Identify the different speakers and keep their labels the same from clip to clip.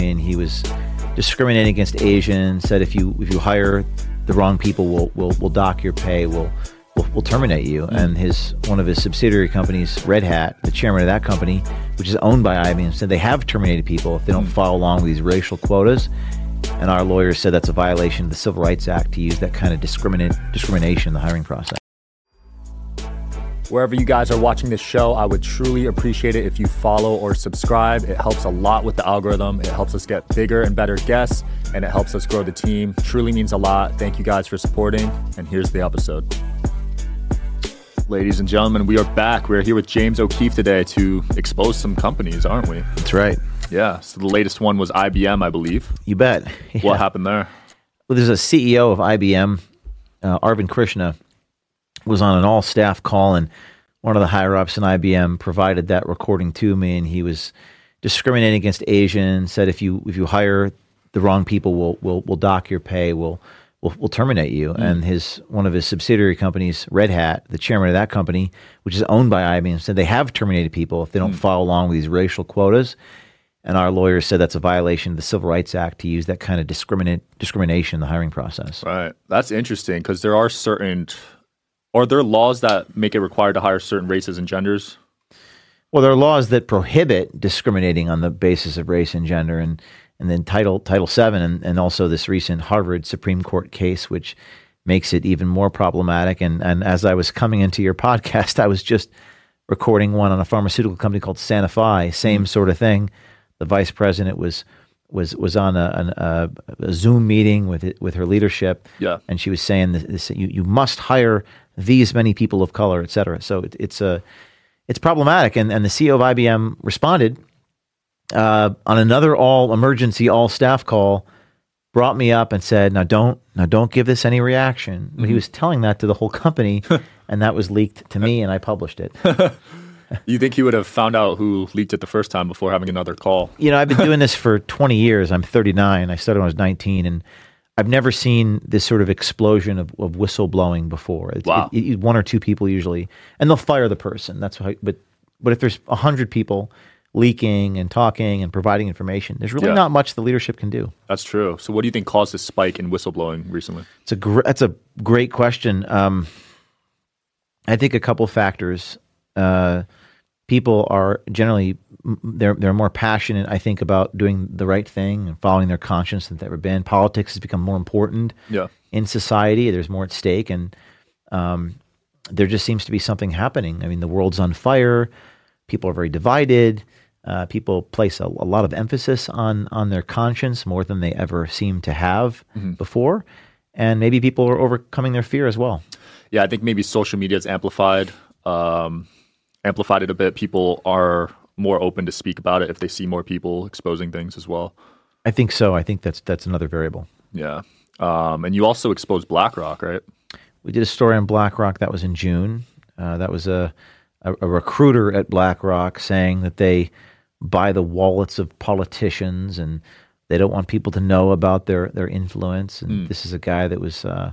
Speaker 1: and he was discriminating against Asians. Said if you if you hire the wrong people, we'll we'll, we'll dock your pay. We'll, we'll we'll terminate you. Mm. And his one of his subsidiary companies, Red Hat, the chairman of that company, which is owned by IBM, said they have terminated people if they don't mm. follow along with these racial quotas. And our lawyers said that's a violation of the Civil Rights Act to use that kind of discriminate discrimination in the hiring process.
Speaker 2: Wherever you guys are watching this show, I would truly appreciate it if you follow or subscribe. It helps a lot with the algorithm. It helps us get bigger and better guests, and it helps us grow the team. Truly means a lot. Thank you guys for supporting. And here's the episode. Ladies and gentlemen, we are back. We're here with James O'Keefe today to expose some companies, aren't we?
Speaker 1: That's right.
Speaker 2: Yeah. So the latest one was IBM, I believe.
Speaker 1: You bet.
Speaker 2: What happened there?
Speaker 1: Well, there's a CEO of IBM, uh, Arvind Krishna, was on an all staff call, and one of the higher ups in IBM provided that recording to me, and he was discriminating against Asians. Said if you if you hire the wrong people, we'll we'll we'll dock your pay. We'll we'll, we'll terminate you. Mm. And his one of his subsidiary companies, Red Hat, the chairman of that company, which is owned by IBM, said they have terminated people if they don't mm. follow along with these racial quotas. And our lawyers said that's a violation of the Civil Rights Act to use that kind of discriminate discrimination in the hiring process.
Speaker 2: Right. That's interesting because there are certain. Are there laws that make it required to hire certain races and genders?
Speaker 1: Well, there are laws that prohibit discriminating on the basis of race and gender, and and then Title Title Seven, and, and also this recent Harvard Supreme Court case, which makes it even more problematic. And and as I was coming into your podcast, I was just recording one on a pharmaceutical company called Sanofi, same mm-hmm. sort of thing. The vice president was was was on a, an, a, a Zoom meeting with it, with her leadership,
Speaker 2: Yeah.
Speaker 1: and she was saying this, this you you must hire these many people of color, et cetera. So it, it's a it's problematic. And, and the CEO of IBM responded uh, on another all emergency, all staff call, brought me up and said, "Now don't, now don't give this any reaction." But he was telling that to the whole company, and that was leaked to me, and I published it.
Speaker 2: You think he would have found out who leaked it the first time before having another call?
Speaker 1: you know, I've been doing this for 20 years. I'm 39. I started when I was 19, and I've never seen this sort of explosion of, of whistleblowing before. It's-
Speaker 2: Wow.
Speaker 1: it- it- one or two people usually, and they'll fire the person. That's how. But but if there's a hundred people leaking and talking and providing information, there's really
Speaker 2: Yeah.
Speaker 1: not much the leadership can do.
Speaker 2: That's true. So, what do you think caused this spike in whistleblowing recently?
Speaker 1: It's a gr- that's a great question. Um, I think a couple factors. Uh, people are generally they're they're more passionate. I think about doing the right thing and following their conscience than they've ever been. Politics has become more important
Speaker 2: Yeah.
Speaker 1: in society. There's more at stake, and um, there just seems to be something happening. I mean, the world's on fire. People are very divided. Uh, people place a, a lot of emphasis on on their conscience more than they ever seem to have before, and maybe people are overcoming their fear as well.
Speaker 2: Yeah, I think maybe social media has amplified um, amplified it a bit. People are more open to speak about it if they see more people exposing things as well.
Speaker 1: I think so. I think that's that's another variable.
Speaker 2: Yeah. Um, and you also exposed BlackRock, right?
Speaker 1: We did a story on BlackRock that was in June. Uh, that was a, a a recruiter at BlackRock saying that they buy the wallets of politicians and they don't want people to know about their their influence. And this is a guy that was uh,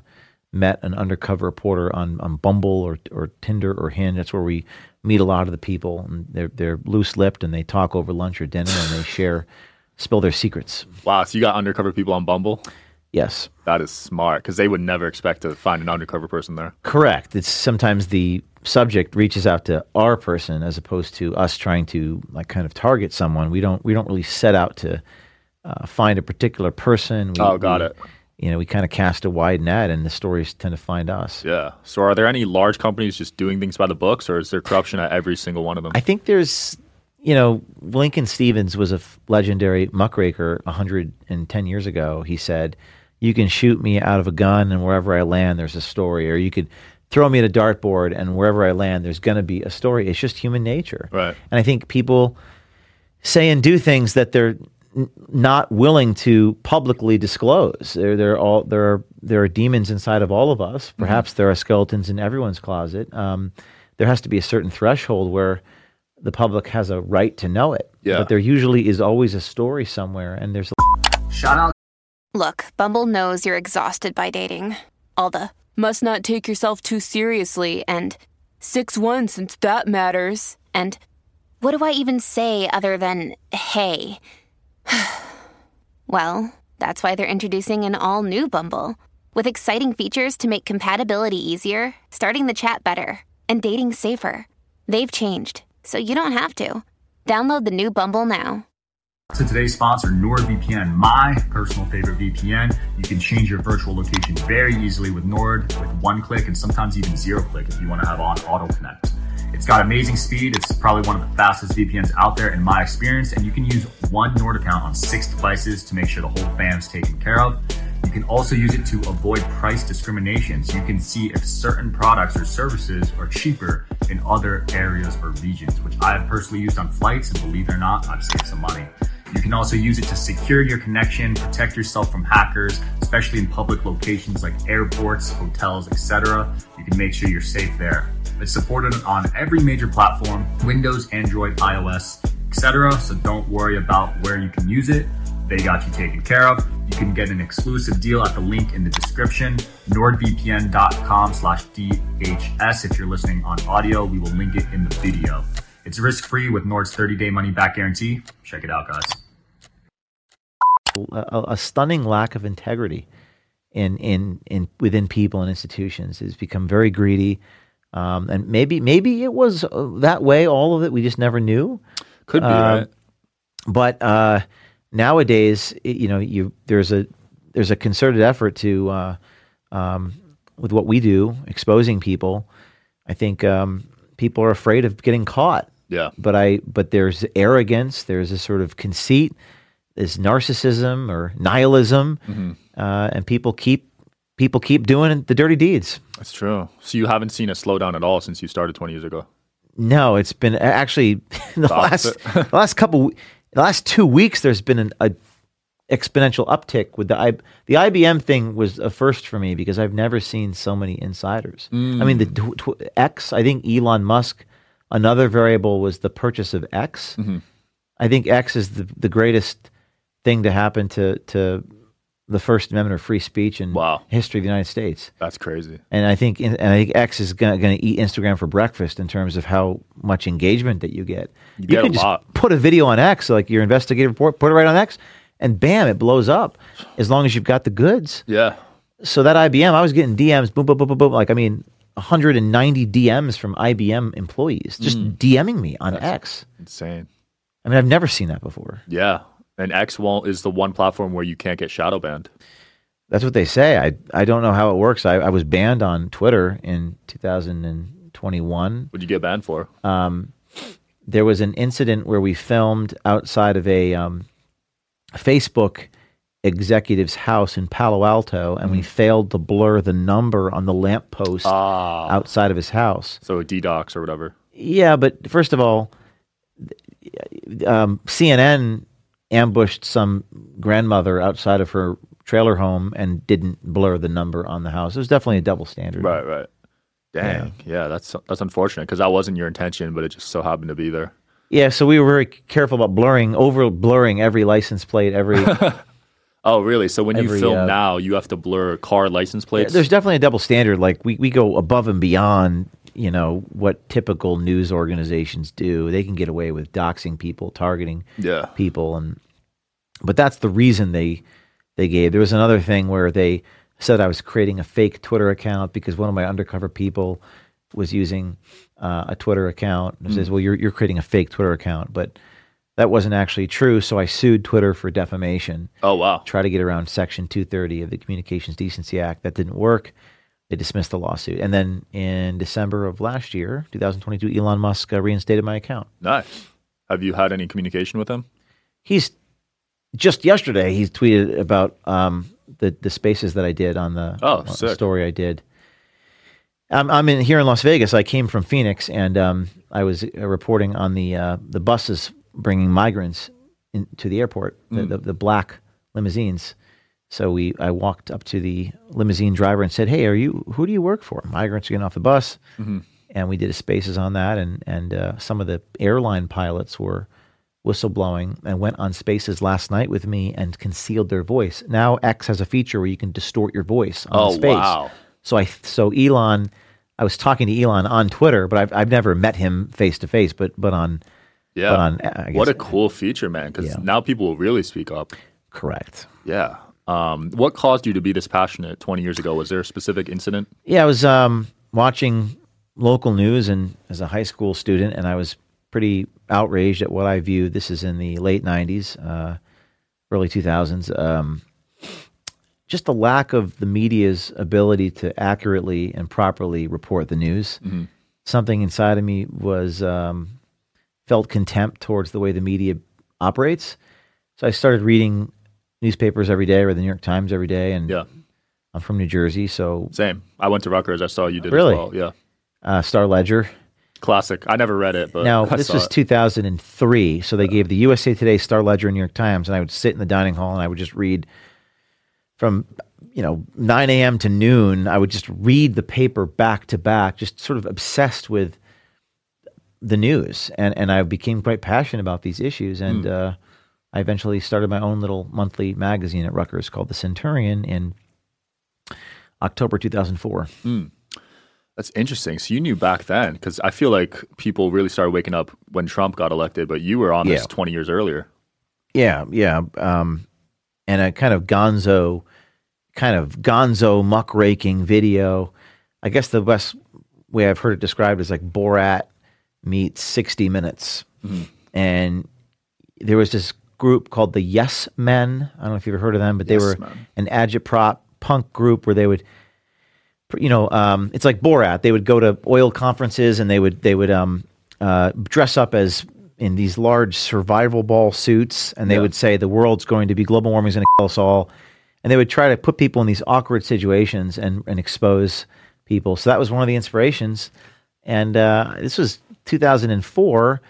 Speaker 1: met an undercover reporter on, on Bumble or or Tinder or Hinge. That's where we meet a lot of the people, and they're they're loose lipped and they talk over lunch or dinner and they share spill their secrets.
Speaker 2: Wow. So you got undercover people on Bumble?
Speaker 1: Yes.
Speaker 2: That is smart because they would never expect to find an undercover person there.
Speaker 1: Correct. It's sometimes the subject reaches out to our person as opposed to us trying to like kind of target someone. We don't we don't really set out to uh, find a particular person. We,
Speaker 2: Oh, got
Speaker 1: we-
Speaker 2: it.
Speaker 1: You know, we kind of cast a wide net, and the stories tend to find us.
Speaker 2: Yeah. So are there any large companies just doing things by the books, or is there corruption at every single one of them?
Speaker 1: I think there's, you know, Lincoln Steffens was a f- legendary muckraker 110 years ago. He said, "You can shoot me out of a gun, and wherever I land, there's a story, or you could." Throw me at a dartboard, and wherever I land, there's going to be a story. It's just human nature,
Speaker 2: Right.
Speaker 1: And I think people say and do things that they're not willing to publicly disclose. There, there are all there are there are demons inside of all of us.
Speaker 2: Mm-hmm.
Speaker 1: Perhaps there are skeletons in everyone's closet. Um, there has to be a certain threshold where the public has a right to know it.
Speaker 2: Yeah.
Speaker 1: But there usually is always a story somewhere, and there's Shout out.
Speaker 3: Look, Bumble knows you're exhausted by dating. All the must not take yourself too seriously and 6 1 since that matters. And what do I even say other than hey? well, that's why they're introducing an all new Bumble with exciting features to make compatibility easier, starting the chat better, and dating safer. They've changed, so you don't have to. Download the new Bumble now.
Speaker 4: To today's sponsor, NordVPN, my personal favorite VPN. You can change your virtual location very easily with Nord with one click and sometimes even zero click if you want to have on auto connect. It's got amazing speed. It's probably one of the fastest VPNs out there in my experience, and you can use one Nord account on six devices to make sure the whole fam's taken care of. You can also use it to avoid price discrimination. So you can see if certain products or services are cheaper in other areas or regions, which I have personally used on flights, and believe it or not, I've saved some money. You can also use it to secure your connection, protect yourself from hackers, especially in public locations like airports, hotels, etc. You can make sure you're safe there. It's supported on every major platform, Windows, Android, iOS, etc. So don't worry about where you can use it. They got you taken care of. You can get an exclusive deal at the link in the description, nordvpn.com slash DHS. If you're listening on audio, we will link it in the video. It's risk-free with Nord's 30-day money-back guarantee. Check it out, guys.
Speaker 1: a, a stunning lack of integrity in in in within people and institutions. has become very greedy, um, and maybe maybe it was uh, that way. All of it, we just never knew.
Speaker 2: Could be,
Speaker 1: Uh,
Speaker 2: right?
Speaker 1: But uh, nowadays, you know, you there's a there's a concerted effort to uh, um, with what we do, exposing people. I think um, people are afraid of getting caught
Speaker 2: Yeah.
Speaker 1: but I but there's arrogance, there's a sort of conceit, there's narcissism or nihilism, uh, and people keep people keep doing the dirty deeds.
Speaker 2: That's true. So you haven't seen a slowdown at all since you started 20 years ago.
Speaker 1: No, it's been actually the last the last couple the last two weeks. There's been an a exponential uptick with the I, the IBM thing was a first for me because I've never seen so many insiders. I mean, the mm. tw- tw- X. I think Elon Musk. Another variable was the purchase of X. Mm-hmm. I think X is the the greatest thing to happen to to the First Amendment or free speech in
Speaker 2: Wow.
Speaker 1: history of the United States.
Speaker 2: That's crazy.
Speaker 1: And I think and I think X is gonna, gonna eat Instagram for breakfast in terms of how much engagement that you get.
Speaker 2: You get
Speaker 1: can
Speaker 2: a
Speaker 1: just lot. put a video on X, like your investigative report, put it right on X, and bam, it blows up. As long as you've got the goods.
Speaker 2: Yeah.
Speaker 1: So that IBM, I was getting DMs, boom, boom, boom, boom, boom. Like I mean, 190 DMs from IBM employees just
Speaker 2: Mm.
Speaker 1: DMing me on X.
Speaker 2: Insane.
Speaker 1: I mean, I've never seen that before.
Speaker 2: Yeah. And X won't is the one platform where you can't get shadow banned.
Speaker 1: That's what they say. I I don't know how it works. I, I was banned on Twitter in 2021.
Speaker 2: What'd you get banned for?
Speaker 1: um, there was an incident where we filmed outside of a um, Facebook executive's house in Palo Alto, and we failed to blur the number on the lamppost
Speaker 2: ah.
Speaker 1: outside of his house.
Speaker 2: So a DDoS or whatever.
Speaker 1: Yeah, but first of all, um, CNN ambushed some grandmother outside of her trailer home and didn't blur the number on the house. It was definitely a double standard.
Speaker 2: Right, right. Dang. Yeah, that's that's unfortunate because that wasn't your intention, but it just so happened to be there.
Speaker 1: Yeah, so we were very careful about blurring, over blurring every license plate, every
Speaker 2: Oh, really? So when you film
Speaker 1: uh,
Speaker 2: now, you have to blur car license plates?
Speaker 1: There's definitely a double standard. Like we, we go above and beyond, you know, what typical news organizations do. They can get away with doxing people, targeting
Speaker 2: Yeah.
Speaker 1: people, and but that's the reason they they gave. There was another thing where they said I was creating a fake Twitter account because one of my undercover people was using uh, a Twitter account. And it says, "Well, you're you're creating a fake Twitter account," but that wasn't actually true. So I sued Twitter for defamation.
Speaker 2: Oh wow.
Speaker 1: Try to get around Section 230 of the Communications Decency Act. That didn't work. They dismissed the lawsuit. And then in December of last year, 2022, Elon Musk uh, reinstated my account.
Speaker 2: Nice. Have you had any communication with him?
Speaker 1: He's just yesterday. He tweeted about um, the the spaces that I did on the,
Speaker 2: Oh,
Speaker 1: on the story I did. I'm, I'm in here in Las Vegas. I came from Phoenix, and um, I was uh, reporting on the uh, the buses bringing migrants in, to the airport, the, the, the black limousines. So we, I walked up to the limousine driver and said, "Hey, are you? Who do you work for? Migrants are getting off the bus."
Speaker 2: Mm-hmm.
Speaker 1: And we did a spaces on that, and and uh, some of the airline pilots were whistleblowing and went on spaces last night with me and concealed their voice. Now X has a feature where you can distort your voice on
Speaker 2: Oh,
Speaker 1: space.
Speaker 2: wow.
Speaker 1: So I so Elon, I was talking to Elon on Twitter, but I've I've never met him face to face, but but on
Speaker 2: Yeah.
Speaker 1: but on I guess,
Speaker 2: what a cool feature, man. Because
Speaker 1: Yeah.
Speaker 2: now people will really speak up.
Speaker 1: correct.
Speaker 2: Yeah. Um, what caused you to be this passionate 20 years ago? Was there a specific incident?
Speaker 1: Yeah, I was um, watching local news and as a high school student, and I was pretty outraged at what I viewed. This is in the late '90s, uh, early 2000s. Um, just the lack of the media's ability to accurately and properly report the news. Something inside of me was um, felt contempt towards the way the media operates. So I started reading newspapers every day, or the New York Times every day, and
Speaker 2: Yeah.
Speaker 1: I'm from New Jersey, so
Speaker 2: Same. I went to Rutgers. I saw you did
Speaker 1: Really?
Speaker 2: as well. Yeah.
Speaker 1: uh, Star Ledger.
Speaker 2: Classic. I never read it, but
Speaker 1: Now,
Speaker 2: I
Speaker 1: this was
Speaker 2: it.
Speaker 1: 2003, so they gave the USA Today, Star Ledger, and New York Times, and I would sit in the dining hall and I would just read from you know 9 a.m. to noon. I would just read the paper back to back, just sort of obsessed with the news, and and I became quite passionate about these issues, and uh, I eventually started my own little monthly magazine at Rutgers called the Centurion in October 2004.
Speaker 2: That's interesting. So you knew back then, because I feel like people really started waking up when Trump got elected, but you were on this 20 years earlier.
Speaker 1: Yeah, yeah. Um, and a kind of gonzo, kind of gonzo muckraking video. I guess the best way I've heard it described is like Borat meets 60 Minutes. And there was this group called the Yes Men. I don't know if you've ever heard of them, but they
Speaker 2: Yes
Speaker 1: were
Speaker 2: Men.
Speaker 1: an agitprop punk group where they would you know, um, it's like Borat. They would go to oil conferences and they would they would um, uh, dress up as in these large survival ball suits, and they
Speaker 2: Yeah.
Speaker 1: would say the world's going to be global warming is going to kill us all, and they would try to put people in these awkward situations and and expose people. So that was one of the inspirations, and uh, this was 2004.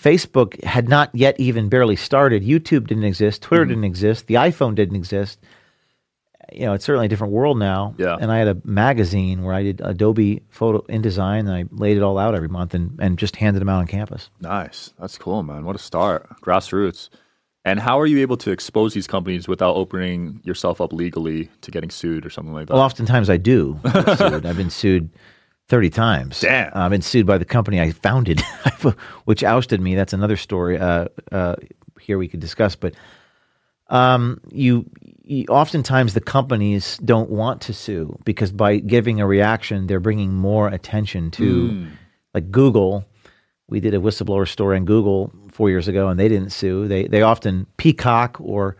Speaker 1: Facebook had not yet even barely started. YouTube didn't exist. Twitter
Speaker 2: Mm-hmm.
Speaker 1: didn't exist. The iPhone didn't exist you know, it's certainly a different world now.
Speaker 2: Yeah.
Speaker 1: And I had a magazine where I did Adobe Photo InDesign, and I laid it all out every month and, and just handed them out on campus.
Speaker 2: Nice. That's cool, man. What a start. Grassroots. And how are you able to expose these companies without opening yourself up legally to getting sued or something like that?
Speaker 1: Well, oftentimes I do. get sued. I've been sued 30 times.
Speaker 2: Damn.
Speaker 1: I've been sued by the company I founded, which ousted me. That's another story uh, uh, here we could discuss. But um, you, you oftentimes the companies don't want to sue because by giving a reaction, they're bringing more attention to, like Google. We did a whistleblower story on Google four years ago, and they didn't sue. They they often peacock or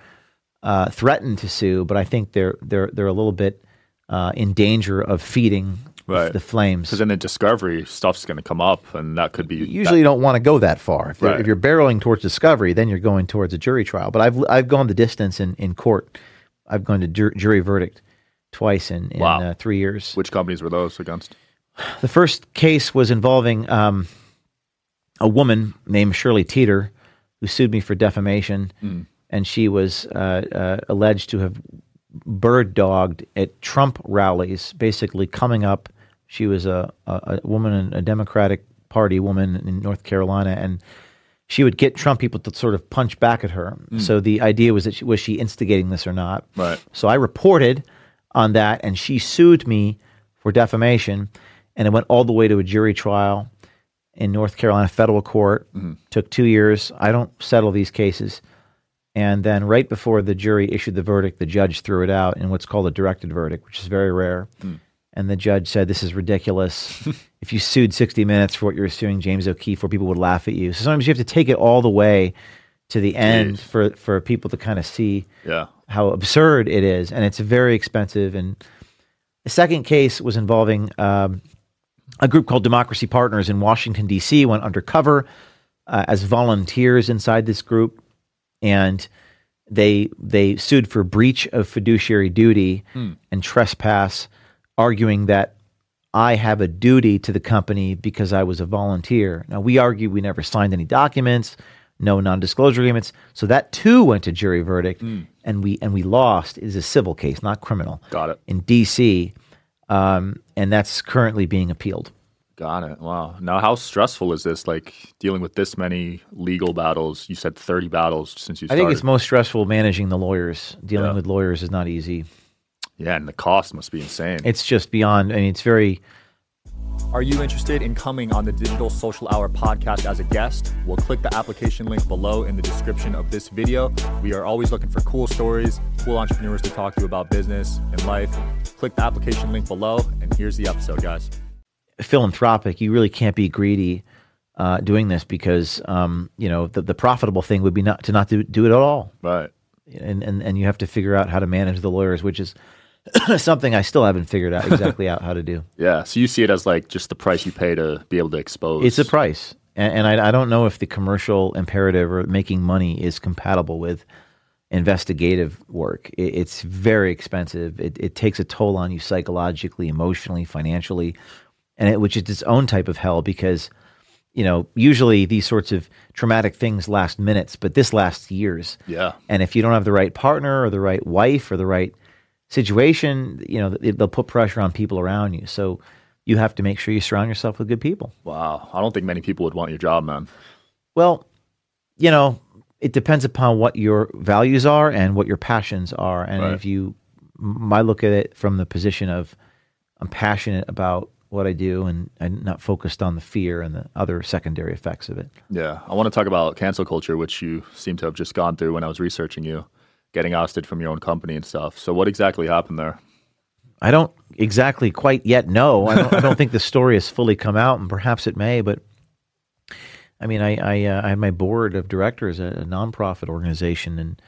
Speaker 1: uh, threaten to sue, but I think they're they're they're a little bit uh, in danger of feeding
Speaker 2: Right.
Speaker 1: the flames.
Speaker 2: Because in the discovery, stuff's going to come up, and that could be
Speaker 1: Usually, you don't want to go that far. If, you're,
Speaker 2: Right.
Speaker 1: if you're barreling towards discovery, then you're going towards a jury trial. But I've I've gone the distance in, in court. I've gone to jur- jury verdict twice in, in
Speaker 2: Wow.
Speaker 1: uh, three years.
Speaker 2: Which companies were those against?
Speaker 1: The first case was involving um, a woman named Shirley Teter who sued me for defamation, and she was uh, uh, alleged to have bird dogged at Trump rallies, basically coming up. She was a, a, woman, a Democratic Party woman in North Carolina, and she would get Trump people to sort of punch back at her. Hmm. So the idea was that she, was she instigating this or not?
Speaker 2: Right.
Speaker 1: So I reported on that, and she sued me for defamation, and it went all the way to a jury trial in North Carolina federal court. Hmm. Took two years. I don't settle these cases. And then, right before the jury issued the verdict, the judge threw it out in what's called a directed verdict, which is very rare. Hmm. And the judge said, "This is ridiculous. if you sued 60 Minutes for what you were suing James O'Keefe for, people would laugh at you. So sometimes you have to take it all the way to the end
Speaker 2: Jeez.
Speaker 1: for for people to kind of see
Speaker 2: Yeah.
Speaker 1: how absurd it is, and it's very expensive. And the second case was involving um, a group called Democracy Partners in Washington D.C. went undercover uh, as volunteers inside this group, and they they sued for breach of fiduciary duty and trespass, arguing that I have a duty to the company because I was a volunteer. Now we argue we never signed any documents, no non-disclosure agreements, so that too went to jury verdict, and we and we lost. It is a civil case, not criminal.
Speaker 2: Got it.
Speaker 1: in D.C., um, and that's currently being appealed.
Speaker 2: Got it. Wow. Now, how stressful is this? Like dealing with this many legal battles? You said 30 battles since you Started.
Speaker 1: I think it's most stressful managing the lawyers. Dealing
Speaker 2: Yeah.
Speaker 1: with lawyers is not easy.
Speaker 2: Yeah, and the cost must be insane.
Speaker 1: It's just beyond. I mean, it's very.
Speaker 2: Are you interested in coming on the Digital Social Hour podcast as a guest? Well, click the application link below in the description of this video. We are always looking for cool stories, cool entrepreneurs to talk to about business and life. Click the application link below, and here's the episode, guys.
Speaker 1: philanthropic. You really can't be greedy uh, doing this because um, you know the, the profitable thing would be not to not do, do it at all,
Speaker 2: Right.
Speaker 1: and, and and you have to figure out how to manage the lawyers, which is something I still haven't figured out exactly out how to do.
Speaker 2: Yeah. So you see it as like just the price you pay to be able to expose.
Speaker 1: It's a price, and, and I, I don't know if the commercial imperative or making money is compatible with investigative work. It, it's very expensive. It, it takes a toll on you psychologically, emotionally, financially, and it, which is its own type of hell because you know usually these sorts of traumatic things last minutes, but this lasts years.
Speaker 2: Yeah.
Speaker 1: And if you don't have the right partner or the right wife or the right situation, you know they'll put pressure on people around you. So you have to make sure you surround yourself with good people.
Speaker 2: Wow. I don't think many people would want your job, man.
Speaker 1: Well, you know, it depends upon what your values are and what your passions are. And
Speaker 2: Right.
Speaker 1: if you, m- I look at it from the position of I'm passionate about what I do and I'm not focused on the fear and the other secondary effects of it.
Speaker 2: Yeah. I want to talk about cancel culture, which you seem to have just gone through when I was researching you, getting ousted from your own company and stuff. So, what exactly happened there?
Speaker 1: I don't exactly quite yet know. I don't, I don't think the story has fully come out, and perhaps it may. But I mean, I I, uh, I had my board of directors at a nonprofit organization and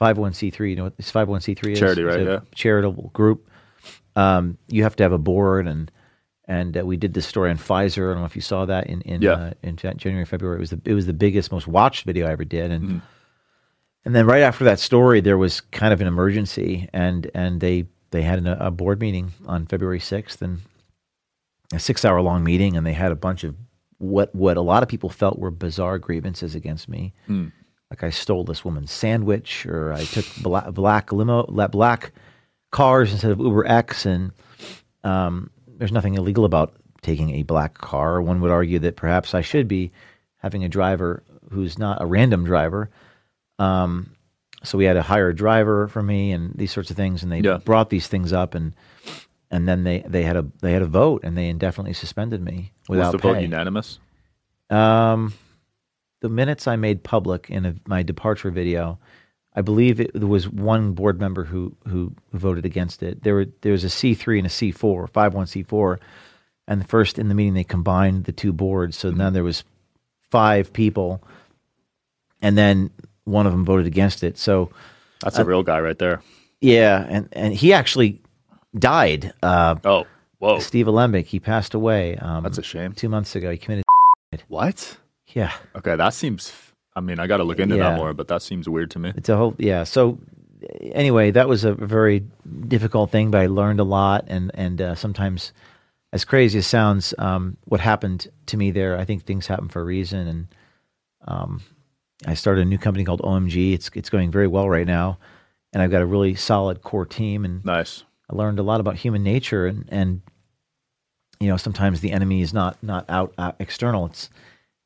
Speaker 1: 501c3. You know what this 501c3 is?
Speaker 2: Charity,
Speaker 1: It's
Speaker 2: right?
Speaker 1: a
Speaker 2: Yeah.
Speaker 1: Charitable group. Um, you have to have a board, and and uh, we did this story on Pfizer. I don't know if you saw that in in
Speaker 2: Yeah.
Speaker 1: uh, in January, February. It was the it was the biggest, most watched video I ever did, and
Speaker 2: Mm-hmm.
Speaker 1: And then right after that story, there was kind of an emergency, and and they they had an, a board meeting on February sixth, and a six hour long meeting, and they had a bunch of what what a lot of people felt were bizarre grievances against me. Like I stole this woman's sandwich, or I took black, black limo, la- black cars instead of Uber X, and um, there's nothing illegal about taking a black car. One would argue that perhaps I should be having a driver who's not a random driver. Um, so we had to hire a driver for me and these sorts of things, and they
Speaker 2: Yeah.
Speaker 1: brought these things up, and and then they, they had a they had a vote, and they indefinitely suspended me without
Speaker 2: was the vote unanimous?
Speaker 1: Um, the minutes I made public in a, my departure video, I believe it, there was one board member who, who voted against it. There were there was a C three and a C four, five one C four, and first in the meeting they combined the two boards, so now there was five people, and then one of them voted against it. So
Speaker 2: That's a real guy right there.
Speaker 1: yeah, and and he actually died. Uh,
Speaker 2: Oh, whoa.
Speaker 1: Steve Alembik, he passed away. Um,
Speaker 2: That's a shame.
Speaker 1: two months ago. He committed.
Speaker 2: What?
Speaker 1: Yeah.
Speaker 2: Okay, that seems. I mean, I got to look into
Speaker 1: Yeah.
Speaker 2: that more, but that seems weird to me.
Speaker 1: It's a whole yeah. So anyway, that was a very difficult thing, but I learned a lot, and and uh, sometimes, as crazy as sounds, um, what happened to me there, I think things happen for a reason, and um, I started a new company called OMG. It's it's going very well right now, and I've got a really solid core team, and
Speaker 2: Nice.
Speaker 1: I learned a lot about human nature, and and you know sometimes the enemy is not not out, out external. It's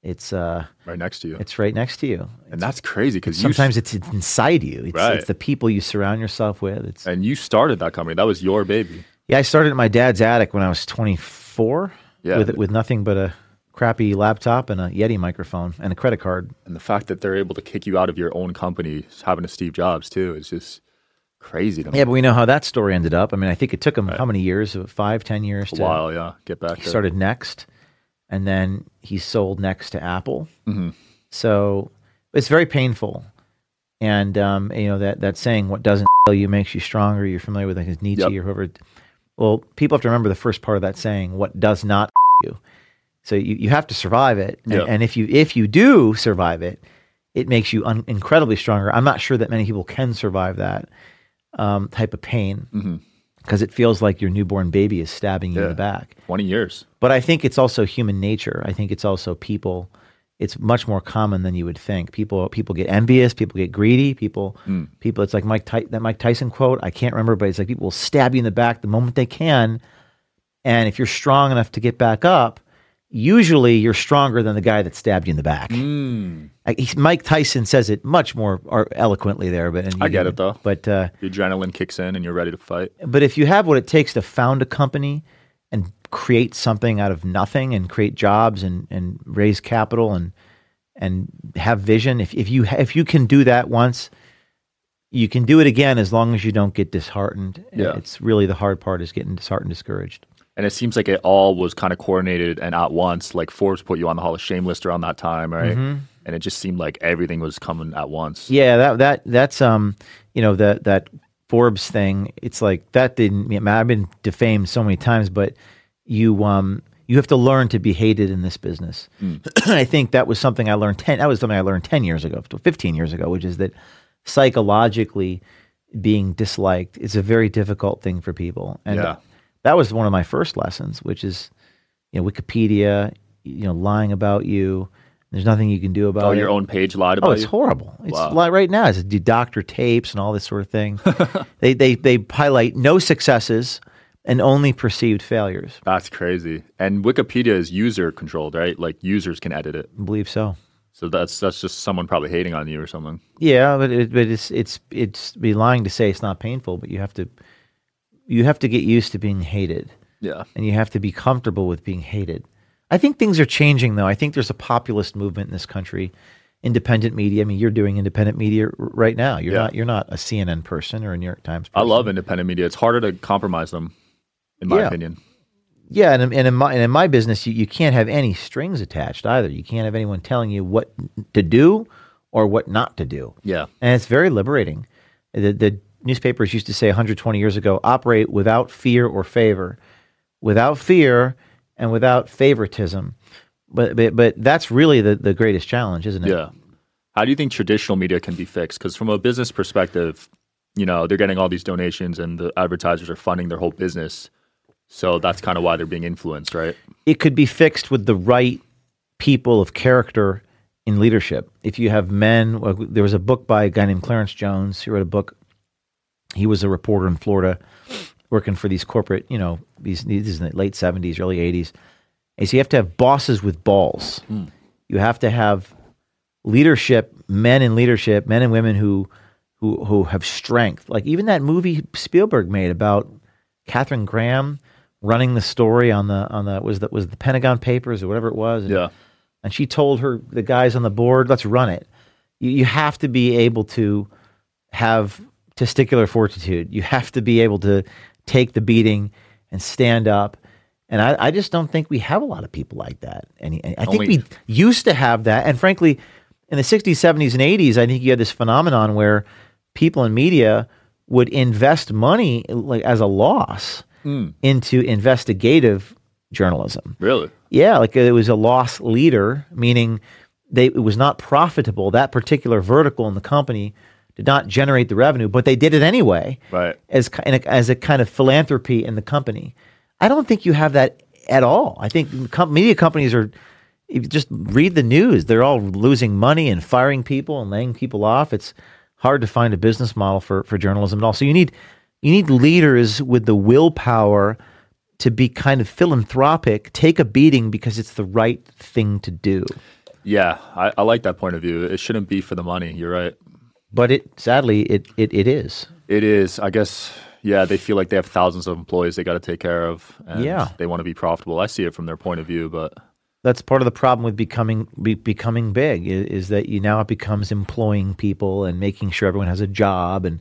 Speaker 1: it's uh
Speaker 2: Right next to you.
Speaker 1: it's right next to you.
Speaker 2: and that's crazy because
Speaker 1: Sometimes it's, it's inside you. It's,
Speaker 2: Right.
Speaker 1: it's the people you surround yourself with. It's
Speaker 2: and you started that company. That was your baby.
Speaker 1: yeah. I started at my dad's attic when I was 24.
Speaker 2: Yeah.
Speaker 1: with with nothing but a crappy laptop and a Yeti microphone and a credit card.
Speaker 2: And the fact that they're able to kick you out of your own company, having a Steve Jobs too, is just crazy to me.
Speaker 1: Yeah, but we know how that story ended up. I mean, I think it took him how many years? Five, ten years
Speaker 2: a
Speaker 1: to
Speaker 2: while, yeah. Get back.
Speaker 1: he
Speaker 2: there.
Speaker 1: started Next, and then he sold Next to Apple.
Speaker 2: Mm-hmm.
Speaker 1: So It's very painful, and um, you know that that saying, "What doesn't kill you makes you stronger." You're familiar with like Nietzsche
Speaker 2: Yep.
Speaker 1: or whoever. Well, people have to remember the first part of that saying, "What does not you." So you, you have to survive it, and,
Speaker 2: Yeah.
Speaker 1: and if you if you do survive it, it makes you un- incredibly stronger. I'm not sure that many people can survive that um, type of pain because it feels like your newborn baby is stabbing you in the back.
Speaker 2: 20 years.
Speaker 1: But I think it's also human nature. I think it's also people. It's much more common than you would think. People people get envious. People get greedy. People people. It's like Mike Ty- that Mike Tyson quote. I can't remember, but it's like people will stab you in the back the moment they can, and if you're strong enough to get back up, usually you're stronger than the guy that stabbed you in the back. I, he's, Mike Tyson says it much more eloquently there, but and
Speaker 2: I get it, though.
Speaker 1: But uh,
Speaker 2: The adrenaline kicks in and you're ready to fight.
Speaker 1: but if you have what it takes to found a company and create something out of nothing and create jobs and, and raise capital and and have vision, if, if you if you can do that once, you can do it again as long as you don't get disheartened.
Speaker 2: Yeah.
Speaker 1: It's really the hard part is getting disheartened, discouraged.
Speaker 2: And it seems like it all was kind of coordinated and at once. Like Forbes put you on the Hall of Shame list around that time, right? And it just seemed like everything was coming at once.
Speaker 1: Yeah, that that that's um, you know that that Forbes thing. It's like that didn't. I mean, I've been defamed so many times, but you um you have to learn to be hated in this business. I think that was something I learned ten. That was something I learned ten years ago, fifteen years ago, which is that psychologically being disliked is a very difficult thing for people. And
Speaker 2: Yeah.
Speaker 1: That was one of my first lessons, which is you know Wikipedia, you know, lying about you. There's nothing you can do about
Speaker 2: Oh,
Speaker 1: it.
Speaker 2: your own page lied oh, about
Speaker 1: Oh, it's
Speaker 2: you?
Speaker 1: horrible. It's
Speaker 2: Wow.
Speaker 1: like right now. It's do doctor tapes and all this sort of thing. they they they highlight no successes and only perceived failures.
Speaker 2: That's crazy. And Wikipedia is user controlled, right? Like users can edit it.
Speaker 1: I believe so.
Speaker 2: So that's that's just someone probably hating on you or something.
Speaker 1: Yeah, but it, but it's it's it's be lying to say it's not painful, but you have to you have to get used to being hated,
Speaker 2: Yeah.
Speaker 1: and you have to be comfortable with being hated. I think things are changing though. I think there's a populist movement in this country. Independent media. I mean, you're doing independent media right now. You're
Speaker 2: Yeah.
Speaker 1: not. You're not a CNN person or a New York Times.
Speaker 2: I love independent media. It's harder to compromise them, in my
Speaker 1: Yeah.
Speaker 2: opinion.
Speaker 1: Yeah, and, in- and in my and in my business, you, you can't have any strings attached either. You can't have anyone telling you what to do or what not to do.
Speaker 2: Yeah.
Speaker 1: And it's very liberating. The, the newspapers used to say 120 years ago, operate without fear or favor, without fear and without favoritism. But but, but that's really the, the greatest challenge, isn't it?
Speaker 2: Yeah. How do you think traditional media can be fixed? Because from a business perspective, you know, they're getting all these donations and the advertisers are funding their whole business. So that's kind of why they're being influenced, right?
Speaker 1: it could be fixed with the right people of character in leadership. If you have men, well, there was a book by a guy named Clarence Jones. He wrote a book. He was a reporter in Florida, working for these corporate, you know, these these in the late seventies, early eighties. And so you have to have bosses with balls. Hmm. You have to have leadership, men in leadership, men and women who who who have strength. Like even that movie Spielberg made about Katharine Graham running the story on the on the was that was the Pentagon Papers or whatever it was.
Speaker 2: Yeah.
Speaker 1: And she told her the guys on the board, "Let's run it." You, you have to be able to have testicular fortitude. You have to be able to take the beating and stand up. And I, I just don't think we have a lot of people like that. And I think
Speaker 2: Only-
Speaker 1: we used to have that. And frankly, in the 60s, 70s, and 80s, I think you had this phenomenon where people in media would invest money like as a loss hmm. into investigative journalism.
Speaker 2: Really?
Speaker 1: Yeah, like it was a loss leader, meaning they it was not profitable. That particular vertical in the company did not generate the revenue, but they did it anyway
Speaker 2: Right.
Speaker 1: as in a, as a kind of philanthropy in the company. I don't think you have that at all. I think com- media companies are. If you just read the news, they're all losing money and firing people and laying people off. It's hard to find a business model for for journalism at all. So you need you need leaders with the willpower to be kind of philanthropic, take a beating because it's the right thing to do.
Speaker 2: Yeah. I, I like that point of view. It shouldn't be for the money. You're right.
Speaker 1: But it sadly it it, it is.
Speaker 2: It is. I guess, yeah, they feel like they have thousands of employees they got to take care of. And
Speaker 1: Yeah.
Speaker 2: They want to be profitable. I see it from their point of view, but
Speaker 1: that's part of the problem with becoming be, becoming big is, is that you now it becomes employing people and making sure everyone has a job and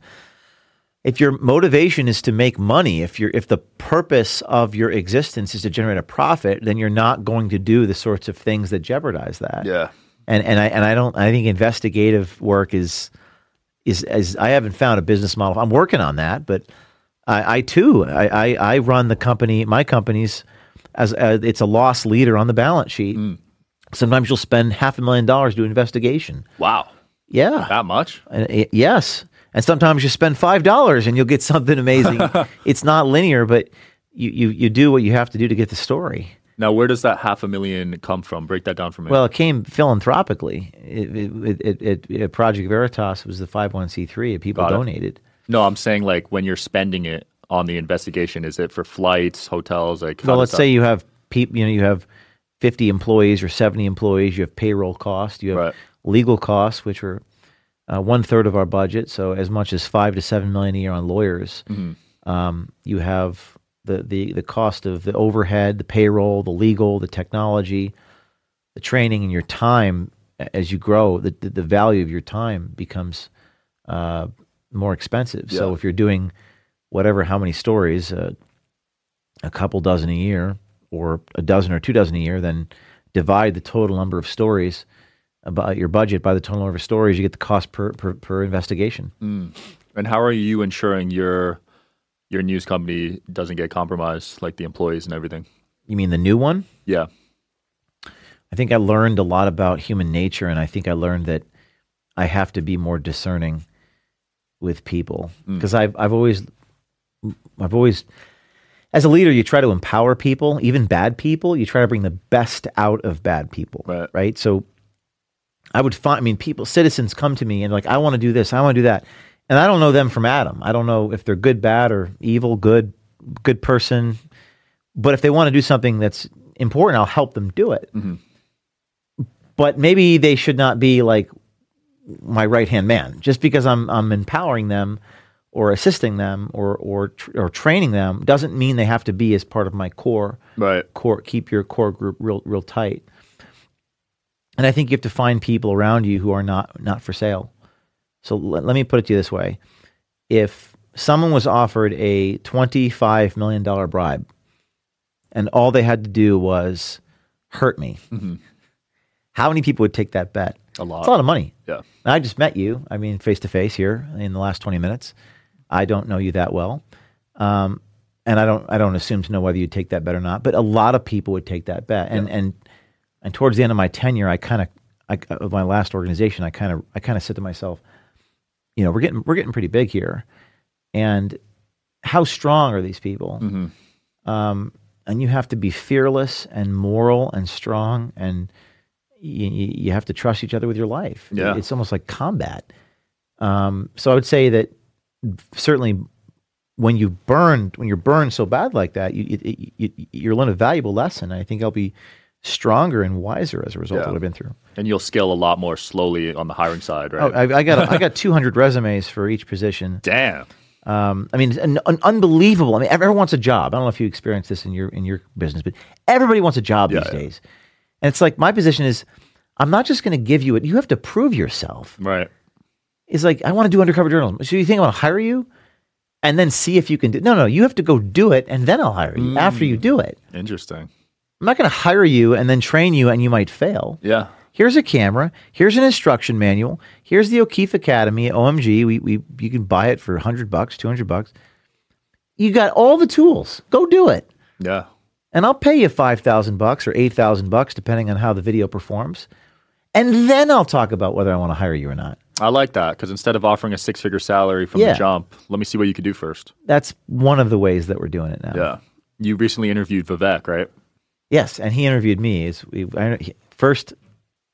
Speaker 1: if your motivation is to make money if you're if the purpose of your existence is to generate a profit then you're not going to do the sorts of things that jeopardize that
Speaker 2: yeah.
Speaker 1: And and I and I don't. I think investigative work is is as I haven't found a business model. I'm working on that, but I, I too I, I I run the company. My company's as uh, it's a loss leader on the balance sheet. Sometimes you'll spend half a million dollars doing investigation.
Speaker 2: Wow.
Speaker 1: Yeah,
Speaker 2: That much?
Speaker 1: and it- yes. And sometimes you spend five dollars and you'll get something amazing. it's not linear, but you, you you do what you have to do to get the story.
Speaker 2: Now, where does that half a million come from? Break that down for me.
Speaker 1: Well, it came philanthropically. It, it, it, it, Project Veritas was the 501c3. People donated.
Speaker 2: no, I'm saying like when you're spending it on the investigation, is it for flights, hotels? Like,
Speaker 1: Well, let's say you have people. You know, you have 50 employees or 70 employees. You have payroll costs. You have
Speaker 2: Right.
Speaker 1: legal costs, which are uh, one third of our budget. So as much as five to seven million a year on lawyers.
Speaker 2: Mm-hmm.
Speaker 1: Um, you have the, the the cost of the overhead, the payroll, the legal, the technology, the training, and your time. As you grow, the the, value of your time becomes uh, more expensive. So if you're doing whatever, how many stories, uh, a couple dozen a year, or a dozen or two dozen a year, then divide the total number of stories about your budget by the total number of stories. You get the cost per per, per investigation.
Speaker 2: And how are you ensuring your your news company doesn't get compromised, like the employees and everything?
Speaker 1: You mean the new one?
Speaker 2: Yeah.
Speaker 1: I think I learned a lot about human nature, and I think I learned that I have to be more discerning with people mm. because I've I've always I've always as a leader you try to empower people, even bad people. You try to bring the best out of bad people,
Speaker 2: Right.
Speaker 1: So I would find. I mean, people, citizens come to me and like, I want to do this, I want to do that, and I don't know them from Adam. I don't know if they're good, bad, or evil, good, good person. But if they want to do something that's important, I'll help them do it. Mm-hmm. But maybe they should not be like my right hand man. Just because I'm I'm empowering them or assisting them or or or training them doesn't mean they have to be as part of my core
Speaker 2: Right.
Speaker 1: core keep your core group real real tight. And I think you have to find people around you who are not not for sale. So let, let me put it to you this way: if someone was offered a twenty five million dollar bribe, and all they had to do was hurt me, how many people would take that bet?
Speaker 2: A lot.
Speaker 1: It's a lot of money.
Speaker 2: Yeah.
Speaker 1: I just met you. I mean, face to face here in the last twenty minutes. I don't know you that well, um, and I don't. I don't assume to know whether you'd take that bet or not. But a lot of people would take that bet. And and and towards the end of my tenure, I kind of, of my last organization, I kind of, I kind of said to myself, you know, we're getting, we're getting pretty big here, and how strong are these people? Um, and you have to be fearless and moral and strong and you, you have to trust each other with your life.
Speaker 2: Yeah.
Speaker 1: It's almost like combat. Um, so I would say that certainly when you burn, when you're burned so bad like that, you, you, you, you're learn a valuable lesson. I think I'll be stronger and wiser as a result of what I've been through.
Speaker 2: And you'll scale a lot more slowly on the hiring side,
Speaker 1: Oh,
Speaker 2: right?
Speaker 1: I, I got I got 200 resumes for each position.
Speaker 2: Damn.
Speaker 1: Um, I mean, an, an unbelievable. I mean, everyone wants a job. I don't know if you experience this in your in your business, but everybody wants a job
Speaker 2: Yeah,
Speaker 1: these
Speaker 2: yeah.
Speaker 1: days. And it's like my position is, I'm not just going to give you it. You have to prove yourself.
Speaker 2: Right.
Speaker 1: It's like I want to do undercover journalism. So you think I'm going to hire you, and then see if you can do? No, no. You have to go do it, and then I'll hire you after you do it.
Speaker 2: Interesting.
Speaker 1: I'm not going to hire you and then train you, and you might fail.
Speaker 2: Yeah.
Speaker 1: Here's a camera. Here's an instruction manual. Here's the O'Keefe Academy OMG. We, we you can buy it for hundred bucks, two hundred bucks. You got all the tools. Go do it,
Speaker 2: Yeah.
Speaker 1: and I'll pay you five thousand bucks or eight thousand bucks, depending on how the video performs. And then I'll talk about whether I want to hire you or not.
Speaker 2: I like that because instead of offering a six figure salary from
Speaker 1: Yeah.
Speaker 2: the jump, let me see what you could do first.
Speaker 1: That's one of the ways that we're doing it now.
Speaker 2: Yeah. You recently interviewed Vivek, right?
Speaker 1: Yes, and he interviewed me. Is we I, first?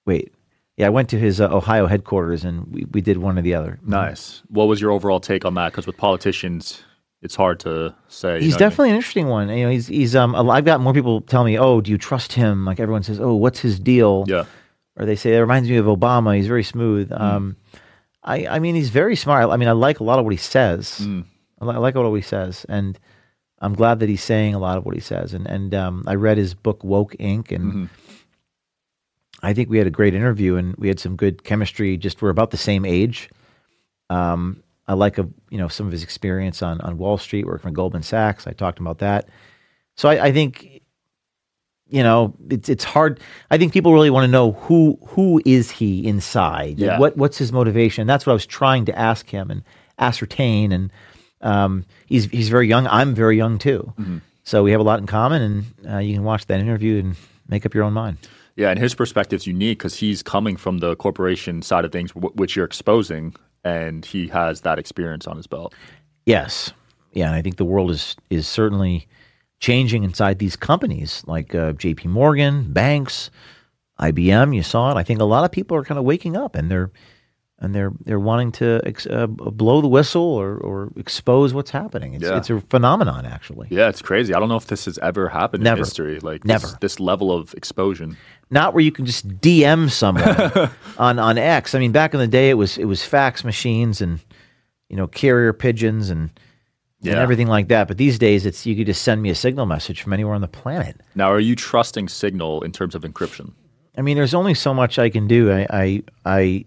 Speaker 1: Wait, yeah, I went to his uh, Ohio headquarters, and we, we did one or the other.
Speaker 2: Nice. What was your overall take on that? Because with politicians, it's hard to say.
Speaker 1: He's
Speaker 2: what I mean?
Speaker 1: definitely an interesting one. You know, he's he's um. I've got more people tell me, "Oh, do you trust him?" Like everyone says, "Oh, what's his deal?"
Speaker 2: Yeah.
Speaker 1: Or they say it reminds me of Obama. He's very smooth. Um, I I mean, he's very smart. I mean, I like a lot of what he says. I, li- I like a lot of what he says, and I'm glad that he's saying a lot of what he says. And and um, I read his book Woke Inc. and I think we had a great interview, and we had some good chemistry. Just we're about the same age. Um, I like a you know some of his experience on on Wall Street, working for Goldman Sachs. I talked about that. So I, I think you know, it's it's hard. I think people really want to know who who is he inside.
Speaker 2: Yeah.
Speaker 1: What what's his motivation? That's what I was trying to ask him and ascertain. And um, he's he's very young. I'm very young too. So we have a lot in common, and uh, you can watch that interview and make up your own mind.
Speaker 2: Yeah, and his perspective is unique because he's coming from the corporation side of things, w- which you're exposing, and he has that experience on his belt.
Speaker 1: Yes, yeah, and I think the world is is certainly changing inside these companies like uh, J.P. Morgan, banks, IBM. You saw it. I think a lot of people are kind of waking up and they're and they're they're wanting to ex- uh, blow the whistle or, or expose what's happening. It's
Speaker 2: Yeah.
Speaker 1: it's a phenomenon actually.
Speaker 2: Yeah, it's crazy. I don't know if this has ever happened
Speaker 1: Never.
Speaker 2: in history. Like
Speaker 1: Never.
Speaker 2: This, this level of exposure.
Speaker 1: Not where you can just DM someone on on X. I mean, back in the day, it was it was fax machines and you know carrier pigeons and. And
Speaker 2: Yeah.
Speaker 1: everything like that, but these days it's you could just send me a signal message from anywhere on the planet.
Speaker 2: Now, are you trusting Signal in terms of encryption?
Speaker 1: I mean, there's only so much I can do. I, I, I,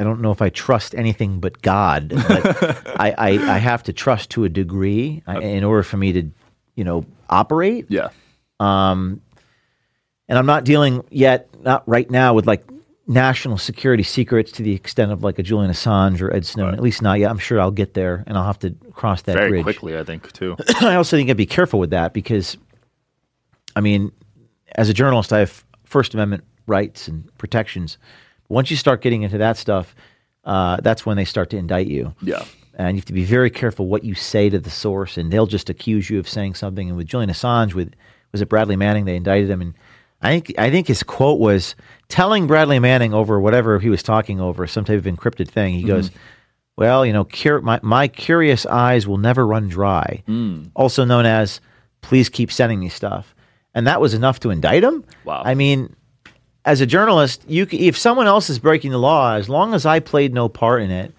Speaker 1: I don't know if I trust anything but God, but I, I, I have to trust to a degree in order for me to, you know, operate.
Speaker 2: Yeah.
Speaker 1: Um, and I'm not dealing yet, not right now, with like national security secrets to the extent of like a Julian Assange or Ed Snowden. At least not yet. I'm sure I'll get there, and I'll have to cross that
Speaker 2: Very
Speaker 1: bridge.
Speaker 2: quickly, I think, too.
Speaker 1: I also think I'd be careful with that because, I mean, as a journalist, I have First Amendment rights and protections. Once you start getting into that stuff, uh, that's when they start to indict you.
Speaker 2: yeah.
Speaker 1: And you have to be very careful what you say to the source, and they'll just accuse you of saying something. And with Julian Assange, with was it Bradley Manning? They indicted him, and I think I think his quote was telling Bradley Manning over whatever he was talking over, some type of encrypted thing. He goes, "Well, you know, cur- my my curious eyes will never run dry," also known as "Please keep sending me stuff," and that was enough to indict him.
Speaker 2: Wow.
Speaker 1: I mean, as a journalist, you if someone else is breaking the law, as long as I played no part in it,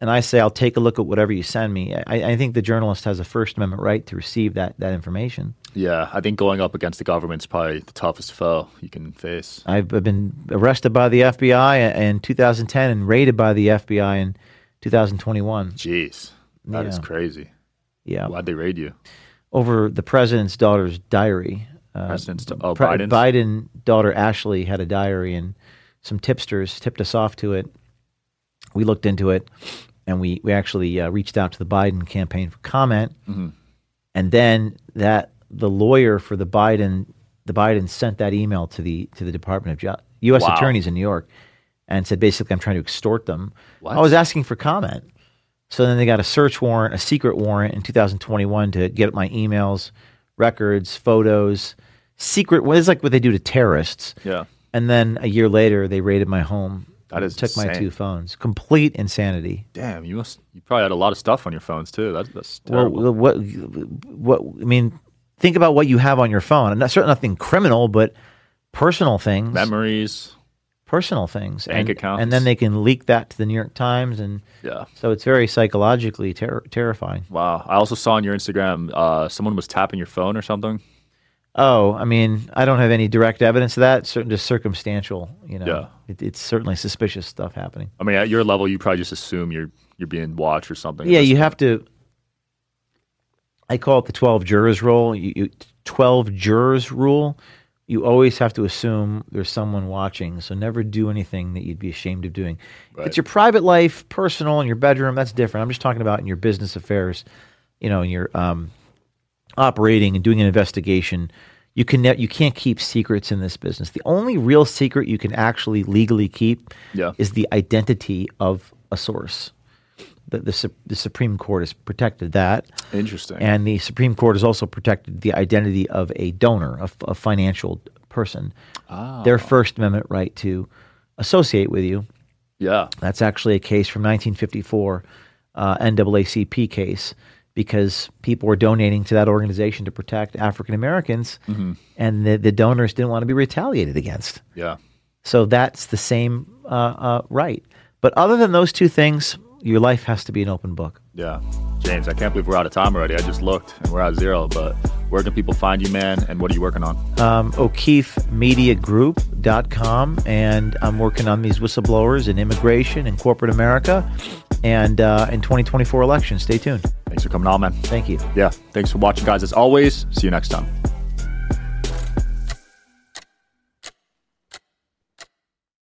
Speaker 1: and I say I'll take a look at whatever you send me, I, I think the journalist has a First Amendment right to receive that that information.
Speaker 2: Yeah. I think going up against the government's probably the toughest foe you can face.
Speaker 1: I've been arrested by the FBI in 2010 and raided by the FBI in 2021.
Speaker 2: Jeez. that is
Speaker 1: Yeah.
Speaker 2: crazy.
Speaker 1: Yeah,
Speaker 2: Why'd they raid you?
Speaker 1: over the president's daughter's diary. Uh,
Speaker 2: President's oh,
Speaker 1: Pre-
Speaker 2: Biden's?
Speaker 1: Biden daughter Ashley had a diary, and some tipsters tipped us off to it. We looked into it, and we we actually uh, reached out to the Biden campaign for comment.
Speaker 2: Mm-hmm.
Speaker 1: And then that the lawyer for the Biden the Biden sent that email to the to the Department of Ju- U.S.
Speaker 2: Wow.
Speaker 1: attorneys in New York, and said basically I'm trying to extort them.
Speaker 2: What?
Speaker 1: I was asking for comment. So then they got a search warrant, a secret warrant in 2021 to get my emails, records, photos, secret. What is like what they do to terrorists?
Speaker 2: Yeah.
Speaker 1: And then a year later, they raided my home.
Speaker 2: That is
Speaker 1: took my two phones. Complete insanity.
Speaker 2: Damn, you must. You probably had a lot of stuff on your phones too. That's that's
Speaker 1: Well, what, what? I mean, think about what you have on your phone. And that's certainly nothing criminal, but personal things.
Speaker 2: Memories.
Speaker 1: personal things.
Speaker 2: Bank
Speaker 1: and,
Speaker 2: accounts.
Speaker 1: And then they can leak that to the New York Times, and
Speaker 2: Yeah.
Speaker 1: so it's very psychologically ter- terrifying.
Speaker 2: Wow. I also saw on your Instagram, uh, someone was tapping your phone or something.
Speaker 1: Oh, I mean, I don't have any direct evidence of that. Certain, just circumstantial. You know,
Speaker 2: Yeah.
Speaker 1: it, it's certainly suspicious stuff happening.
Speaker 2: I mean, at your level, you probably just assume you're you're being watched or something.
Speaker 1: Yeah, you have to. I call it the twelve jurors rule. You, you, twelve jurors rule. You always have to assume there's someone watching. So never do anything that you'd be ashamed of doing.
Speaker 2: Right.
Speaker 1: it's your private life, personal, in your bedroom, that's different. I'm just talking about in your business affairs. You know, in your um, operating and doing an investigation. You can ne- you can't keep secrets in this business. The only real secret you can actually legally keep
Speaker 2: Yeah.
Speaker 1: is the identity of a source. The, the, the Supreme Court has protected that.
Speaker 2: Interesting.
Speaker 1: And the Supreme Court has also protected the identity of a donor, a, f- a financial person.
Speaker 2: Ah.
Speaker 1: Their First Amendment right to associate with you.
Speaker 2: yeah.
Speaker 1: That's actually a case from 1954, uh, NAACP case, because people were donating to that organization to protect African Americans,
Speaker 2: Mm-hmm.
Speaker 1: and the, the donors didn't want to be retaliated against.
Speaker 2: Yeah.
Speaker 1: So that's the same uh, uh, right. But other than those two things, your life has to be an open book.
Speaker 2: Yeah. James, I can't believe we're out of time already. I just looked and we're at zero. But where can people find you, man? And what are you working on?
Speaker 1: um, O'KeefeMediaGroup.com, and I'm working on these whistleblowers in immigration and corporate America, and uh, in 2024 election. Stay tuned.
Speaker 2: Thanks for coming on, man.
Speaker 1: Thank you.
Speaker 2: Yeah. Thanks for watching, guys. As always, see you next time.